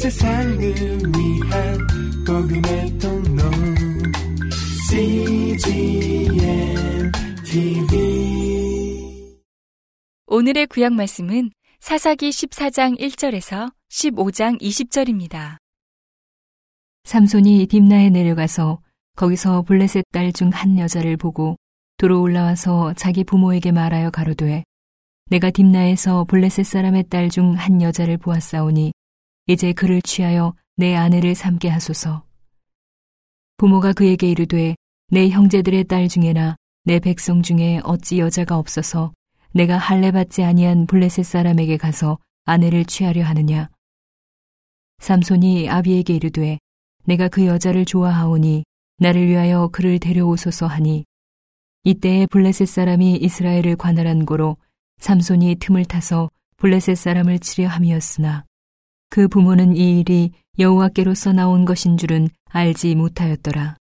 세상을 위한 복음의 통로 CGM TV 오늘의 구약 말씀은 사사기 14장 1절에서 15장 20절입니다. 삼손이 딥나에 내려가서 거기서 블레셋 딸 중 한 여자를 보고 도로 올라와서 자기 부모에게 말하여 가로되 내가 딥나에서 블레셋 사람의 딸 중 한 여자를 보았사오니 이제 그를 취하여 내 아내를 삼게 하소서. 부모가 그에게 이르되 내 형제들의 딸 중에나 내 백성 중에 어찌 여자가 없어서 내가 할례 받지 아니한 블레셋 사람에게 가서 아내를 취하려 하느냐. 삼손이 아비에게 이르되 내가 그 여자를 좋아하오니 나를 위하여 그를 데려오소서 하니 이때에 블레셋 사람이 이스라엘을 관할한 고로 삼손이 틈을 타서 블레셋 사람을 치려 함이었으나 그 부모는 이 일이 여호와께로서 나온 것인 줄은 알지 못하였더라.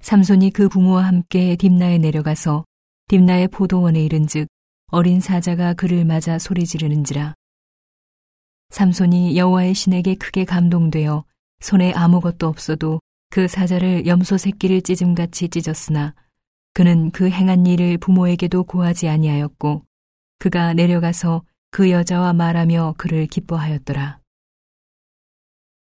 삼손이 그 부모와 함께 딥나에 내려가서 딥나의 포도원에 이른즉 어린 사자가 그를 맞아 소리 지르는지라. 삼손이 여호와의 신에게 크게 감동되어 손에 아무것도 없어도 그 사자를 염소 새끼를 찢음같이 찢었으나 그는 그 행한 일을 부모에게도 고하지 아니하였고 그가 내려가서 그 여자와 말하며 그를 기뻐하였더라.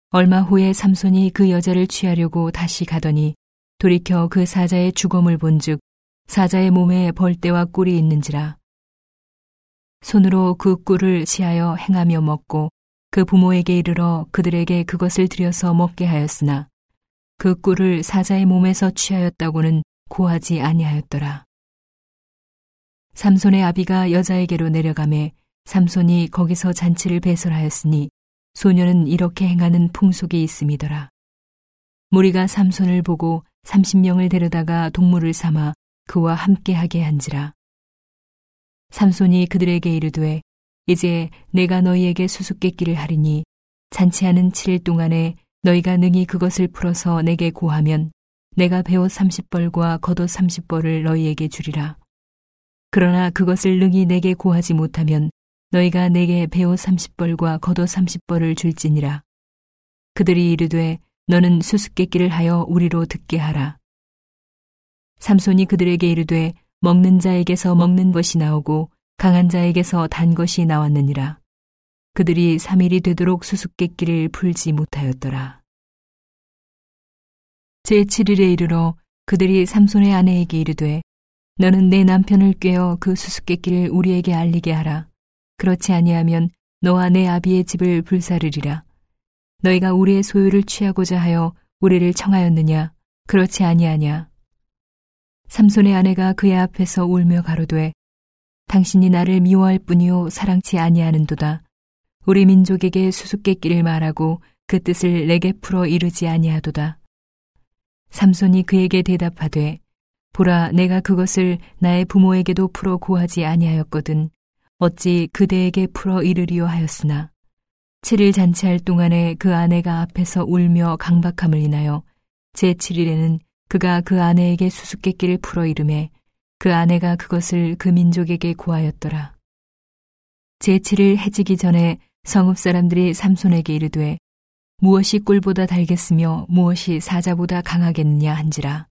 얼마 후에 삼손이 그 여자를 취하려고 다시 가더니 돌이켜 그 사자의 죽음을 본즉 사자의 몸에 벌떼와 꿀이 있는지라. 손으로 그 꿀을 치하여 행하며 먹고 그 부모에게 이르러 그들에게 그것을 들여서 먹게 하였으나 그 꿀을 사자의 몸에서 취하였다고는 고하지 아니하였더라. 삼손의 아비가 여자에게로 내려가매 삼손이 거기서 잔치를 배설하였으니 소녀는 이렇게 행하는 풍속이 있음이더라. 무리가 삼손을 보고 삼십 명을 데려다가 동물을 삼아 그와 함께하게 한지라. 삼손이 그들에게 이르되 이제 내가 너희에게 수수께끼를 하리니 잔치하는 7일 동안에 너희가 능히 그것을 풀어서 내게 고하면 내가 배옷 30벌과 겉옷 30벌을 너희에게 주리라. 그러나 그것을 능히 내게 고하지 못하면 너희가 내게 배옷 30벌과 겉옷 30벌을 줄지니라. 그들이 이르되 너는 수수께끼를 하여 우리로 듣게 하라. 삼손이 그들에게 이르되 먹는 자에게서 먹는 것이 나오고 강한 자에게서 단 것이 나왔느니라. 그들이 3일이 되도록 수수께끼를 풀지 못하였더라. 제7일에 이르러 그들이 삼손의 아내에게 이르되 너는 내 남편을 꿰어 그 수수께끼를 우리에게 알리게 하라. 그렇지 아니하면 너와 내 아비의 집을 불사르리라. 너희가 우리의 소유를 취하고자 하여 우리를 청하였느냐? 그렇지 아니하냐? 삼손의 아내가 그의 앞에서 울며 가로되 당신이 나를 미워할 뿐이요 사랑치 아니하는도다. 우리 민족에게 수수께끼를 말하고 그 뜻을 내게 풀어 이르지 아니하도다. 삼손이 그에게 대답하되 보라 내가 그것을 나의 부모에게도 풀어 고하지 아니하였거든 어찌 그대에게 풀어 이르리오 하였으나 7일 잔치할 동안에 그 아내가 앞에서 울며 강박함을 인하여 제7일에는 그가 그 아내에게 수수께끼를 풀어 이름에 그 아내가 그것을 그 민족에게 고하였더라. 제7일 해지기 전에 성읍 사람들이 삼손에게 이르되 무엇이 꿀보다 달겠으며 무엇이 사자보다 강하겠느냐 한지라.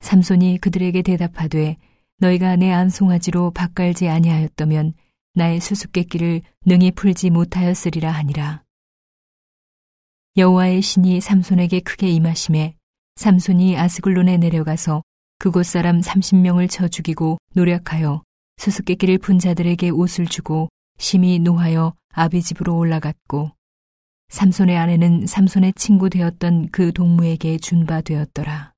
삼손이 그들에게 대답하되 너희가 내 안송아지로 밭갈지 아니하였다면 나의 수수께끼를 능히 풀지 못하였으리라 하니라. 여호와의 신이 삼손에게 크게 임하심에 삼손이 아스글론에 내려가서 그곳 사람 30명을 쳐 죽이고 노력하여 수수께끼를 푼 자들에게 옷을 주고 심히 노하여 아비 집으로 올라갔고 삼손의 아내는 삼손의 친구 되었던 그 동무에게 준바 되었더라.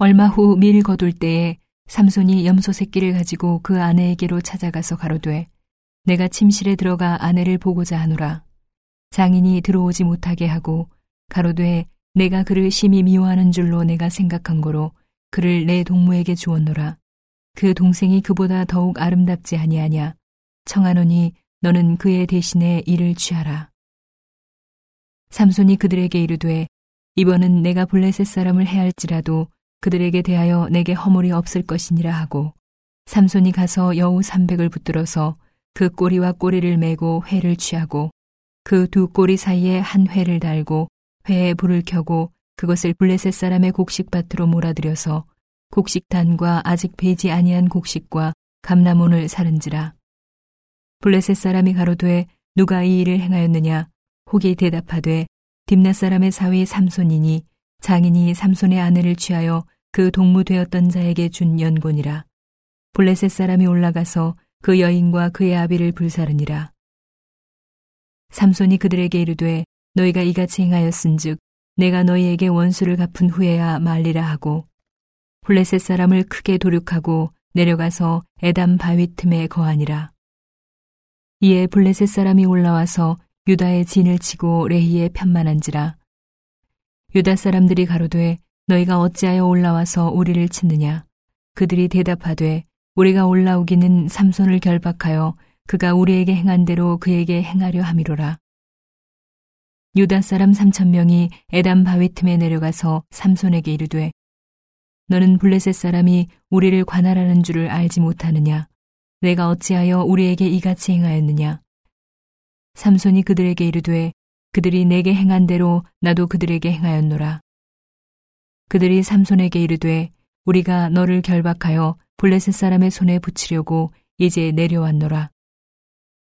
얼마 후 밀 거둘 때에 삼손이 염소 새끼를 가지고 그 아내에게로 찾아가서 가로되 내가 침실에 들어가 아내를 보고자 하노라. 장인이 들어오지 못하게 하고 가로되 내가 그를 심히 미워하는 줄로 내가 생각한 거로 그를 내 동무에게 주었노라. 그 동생이 그보다 더욱 아름답지 아니하냐. 청하노니 너는 그의 대신에 이를 취하라. 삼손이 그들에게 이르되 이번은 내가 블레셋 사람을 해할지라도 그들에게 대하여 내게 허물이 없을 것이니라 하고 삼손이 가서 여우 삼백을 붙들어서 그 꼬리와 꼬리를 메고 회를 취하고 그 두 꼬리 사이에 한 회를 달고 회에 불을 켜고 그것을 블레셋 사람의 곡식밭으로 몰아들여서 곡식단과 아직 베지 아니한 곡식과 감나몬을 사른지라. 블레셋 사람이 가로되 누가 이 일을 행하였느냐? 혹이 대답하되 딥나 사람의 사위 삼손이니 장인이 삼손의 아내를 취하여 그 동무되었던 자에게 준 연곤이라. 블레셋 사람이 올라가서 그 여인과 그의 아비를 불사르니라. 삼손이 그들에게 이르되 너희가 이같이 행하였은즉 내가 너희에게 원수를 갚은 후에야 말리라 하고 블레셋 사람을 크게 도륙하고 내려가서 에담 바위 틈에 거하니라. 이에 블레셋 사람이 올라와서 유다의 진을 치고 레히에 편만한지라. 유다 사람들이 가로되 너희가 어찌하여 올라와서 우리를 치느냐. 그들이 대답하되 우리가 올라오기는 삼손을 결박하여 그가 우리에게 행한 대로 그에게 행하려 함이로라. 유다 사람 삼천 명이 에담 바위 틈에 내려가서 삼손에게 이르되 너는 블레셋 사람이 우리를 관할하는 줄을 알지 못하느냐? 내가 어찌하여 우리에게 이같이 행하였느냐? 삼손이 그들에게 이르되 그들이 내게 행한 대로 나도 그들에게 행하였노라. 그들이 삼손에게 이르되 우리가 너를 결박하여 블레셋 사람의 손에 붙이려고 이제 내려왔노라.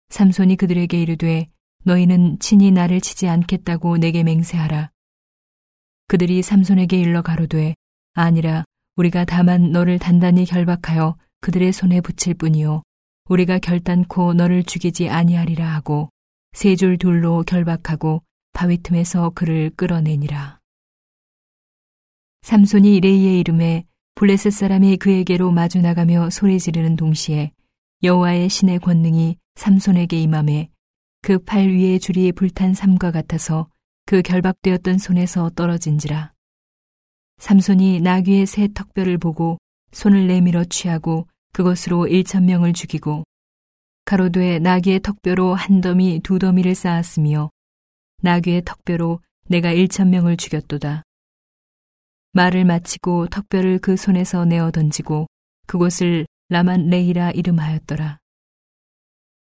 삼손이 그들에게 이르되 너희는 친히 나를 치지 않겠다고 내게 맹세하라. 그들이 삼손에게 일러 가로되 아니라 우리가 다만 너를 단단히 결박하여 그들의 손에 붙일 뿐이요 우리가 결단코 너를 죽이지 아니하리라 하고 세 줄 둘로 결박하고 바위 틈에서 그를 끌어내니라. 삼손이 레이의 이름에 블레셋 사람이 그에게로 마주 나가며 소리 지르는 동시에 여호와의 신의 권능이 삼손에게 임함에 그 팔 위에 줄이 불탄 삼과 같아서 그 결박되었던 손에서 떨어진지라. 삼손이 나귀의 새 턱뼈를 보고 손을 내밀어 취하고 그것으로 일천 명을 죽이고 가로되 나귀의 턱뼈로 한 더미 두 더미를 쌓았으며 나귀의 턱뼈로 내가 일천 명을 죽였도다. 말을 마치고 턱뼈를 그 손에서 내어 던지고 그곳을 라만 레이라 이름하였더라.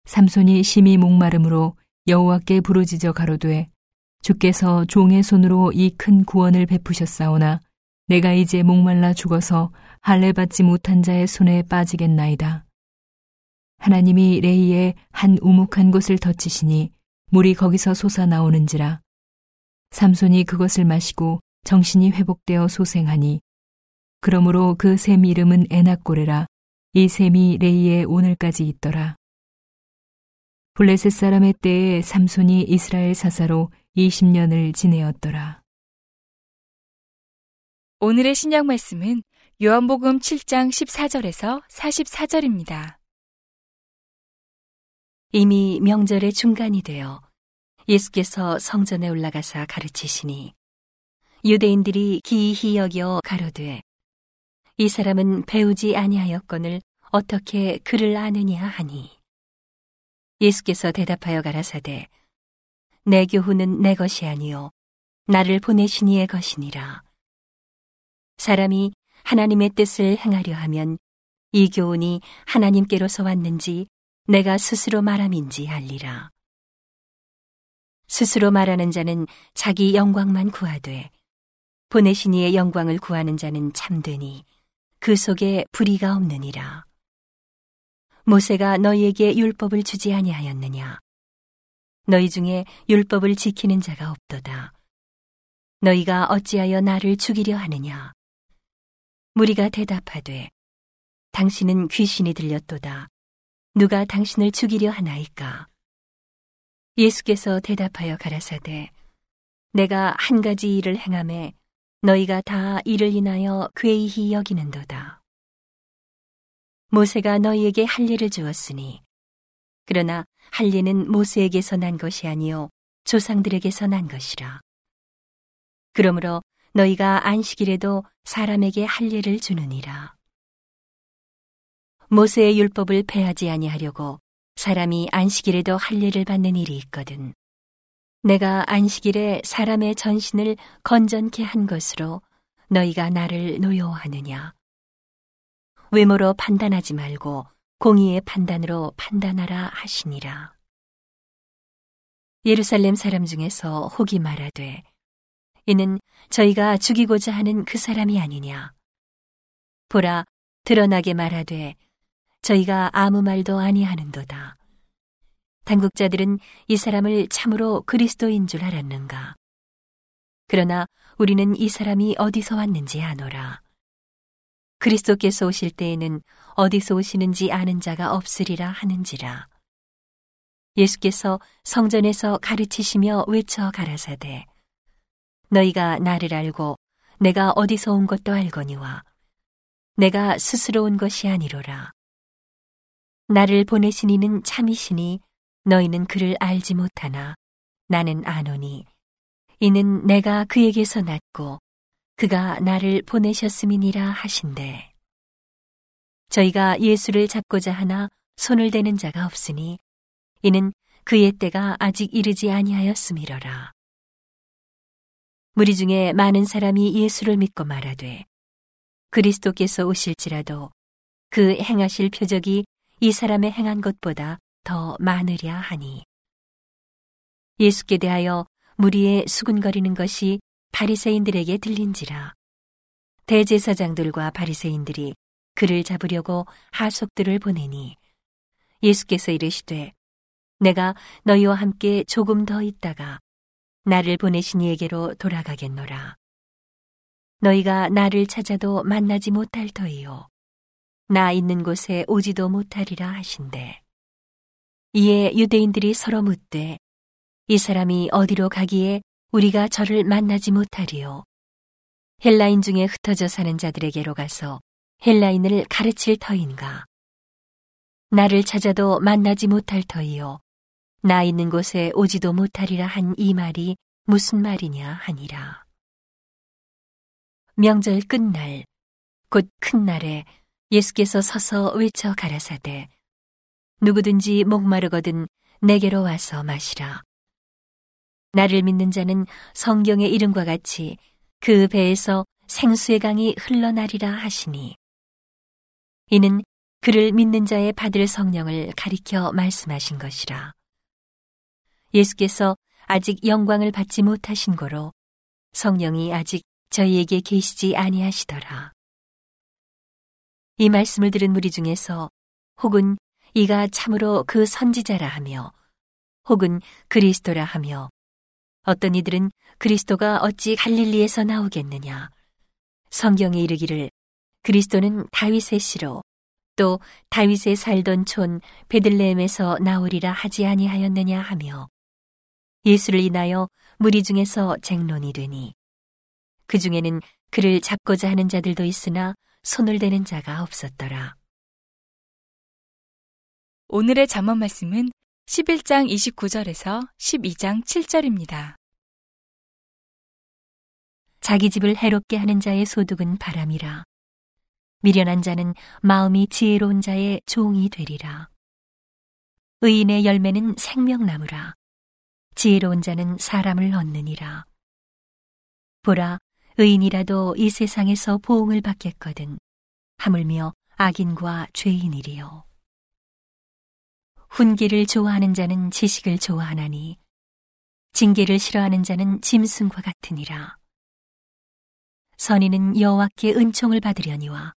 삼손이 심히 목마름으로 여호와께 부르짖어 가로되 주께서 종의 손으로 이 큰 구원을 베푸셨사오나 내가 이제 목말라 죽어서 할례 받지 못한 자의 손에 빠지겠나이다. 하나님이 레이에 한 우묵한 곳을 덧치시니 물이 거기서 솟아 나오는지라. 삼손이 그것을 마시고 정신이 회복되어 소생하니 그러므로 그 샘 이름은 에낙고레라. 이 샘이 레이에 오늘까지 있더라. 블레셋 사람의 때에 삼손이 이스라엘 사사로 20년을 지내었더라. 오늘의 신약 말씀은 요한복음 7장 14절에서 44절입니다. 이미 명절의 중간이 되어 예수께서 성전에 올라가사 가르치시니 유대인들이 기이히 여겨 가로되 이 사람은 배우지 아니하였거늘 어떻게 그를 아느냐 하니? 예수께서 대답하여 가라사대 내 교훈은 내 것이 아니요 나를 보내신 이의 것이니라. 사람이 하나님의 뜻을 행하려 하면 이 교훈이 하나님께로서 왔는지 내가 스스로 말함인지 알리라. 스스로 말하는 자는 자기 영광만 구하되 보내신 이의 영광을 구하는 자는 참되니 그 속에 불의가 없느니라. 모세가 너희에게 율법을 주지 아니하였느냐? 너희 중에 율법을 지키는 자가 없도다. 너희가 어찌하여 나를 죽이려 하느냐? 무리가 대답하되 당신은 귀신이 들렸도다. 누가 당신을 죽이려 하나이까? 예수께서 대답하여 가라사대 내가 한 가지 일을 행함에 너희가 다 이를 인하여 괴이히 여기는도다. 모세가 너희에게 할례를 주었으니 그러나 할례는 모세에게서 난 것이 아니요 조상들에게서 난 것이라. 그러므로 너희가 안식일에도 사람에게 할례를 주느니라. 모세의 율법을 폐하지 아니하려고 사람이 안식일에도 할례를 받는 일이 있거든. 내가 안식일에 사람의 전신을 건전케 한 것으로 너희가 나를 노여워하느냐. 외모로 판단하지 말고 공의의 판단으로 판단하라 하시니라. 예루살렘 사람 중에서 혹이 말하되 이는 저희가 죽이고자 하는 그 사람이 아니냐. 보라 드러나게 말하되 저희가 아무 말도 아니하는도다. 당국자들은 이 사람을 참으로 그리스도인 줄 알았는가. 그러나 우리는 이 사람이 어디서 왔는지 아노라. 그리스도께서 오실 때에는 어디서 오시는지 아는 자가 없으리라 하는지라. 예수께서 성전에서 가르치시며 외쳐 가라사대 너희가 나를 알고 내가 어디서 온 것도 알거니와 내가 스스로 온 것이 아니로라 나를 보내신 이는 참이시니 너희는 그를 알지 못하나. 나는 아노니. 이는 내가 그에게서 났고 그가 나를 보내셨음이니라 하신대. 저희가 예수를 잡고자 하나 손을 대는 자가 없으니 이는 그의 때가 아직 이르지 아니하였음이러라. 무리 중에 많은 사람이 예수를 믿고 말하되 그리스도께서 오실지라도 그 행하실 표적이 이 사람의 행한 것보다 더 많으랴 하니 예수께 대하여 무리의 수군거리는 것이 바리새인들에게 들린지라 대제사장들과 바리새인들이 그를 잡으려고 하속들을 보내니 예수께서 이르시되 내가 너희와 함께 조금 더 있다가 나를 보내신 이에게로 돌아가겠노라. 너희가 나를 찾아도 만나지 못할 터이요. 나 있는 곳에 오지도 못하리라 하신대. 이에 유대인들이 서로 묻되 이 사람이 어디로 가기에 우리가 저를 만나지 못하리요. 헬라인 중에 흩어져 사는 자들에게로 가서 헬라인을 가르칠 터인가. 나를 찾아도 만나지 못할 터이요. 나 있는 곳에 오지도 못하리라 한 이 말이 무슨 말이냐 하니라. 명절 끝날, 곧 큰 날에 예수께서 서서 외쳐 가라사대, 누구든지 목마르거든 내게로 와서 마시라. 나를 믿는 자는 성경의 이름과 같이 그 배에서 생수의 강이 흘러나리라 하시니, 이는 그를 믿는 자의 받을 성령을 가리켜 말씀하신 것이라. 예수께서 아직 영광을 받지 못하신 거로 성령이 아직 저희에게 계시지 아니하시더라. 이 말씀을 들은 무리 중에서 혹은 이가 참으로 그 선지자라 하며 혹은 그리스도라 하며 어떤 이들은 그리스도가 어찌 갈릴리에서 나오겠느냐? 성경에 이르기를 그리스도는 다윗의 씨로 또 다윗의 살던 촌 베들레헴에서 나오리라 하지 아니하였느냐? 하며 예수를 인하여 무리 중에서 쟁론이 되니 그 중에는 그를 잡고자 하는 자들도 있으나 손을 대는 자가 없었더라. 오늘의 잠언 말씀은 11장 29절에서 12장 7절입니다. 자기 집을 해롭게 하는 자의 소득은 바람이라. 미련한 자는 마음이 지혜로운 자의 종이 되리라. 의인의 열매는 생명나무라. 지혜로운 자는 사람을 얻느니라. 보라, 의인이라도 이 세상에서 보응을 받겠거든. 하물며 악인과 죄인이리요. 훈계를 좋아하는 자는 지식을 좋아하나니, 징계를 싫어하는 자는 짐승과 같으니라. 선인은 여호와께 은총을 받으려니와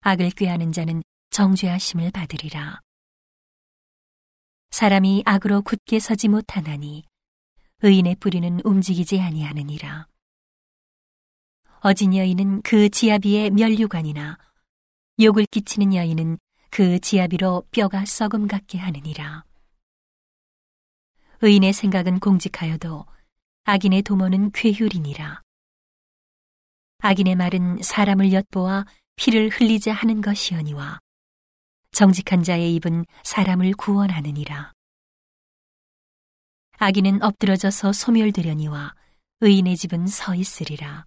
악을 꾀하는 자는 정죄하심을 받으리라. 사람이 악으로 굳게 서지 못하나니 의인의 뿌리는 움직이지 아니하느니라. 어진 여인은 그 지아비의 면류관이나 욕을 끼치는 여인은 그 지아비로 뼈가 썩음 같게 하느니라. 의인의 생각은 공직하여도 악인의 도모는 괴휼이니라. 악인의 말은 사람을 엿보아 피를 흘리자 하는 것이오니와 정직한 자의 입은 사람을 구원하느니라. 악인은 엎드러져서 소멸되려니와 의인의 집은 서 있으리라.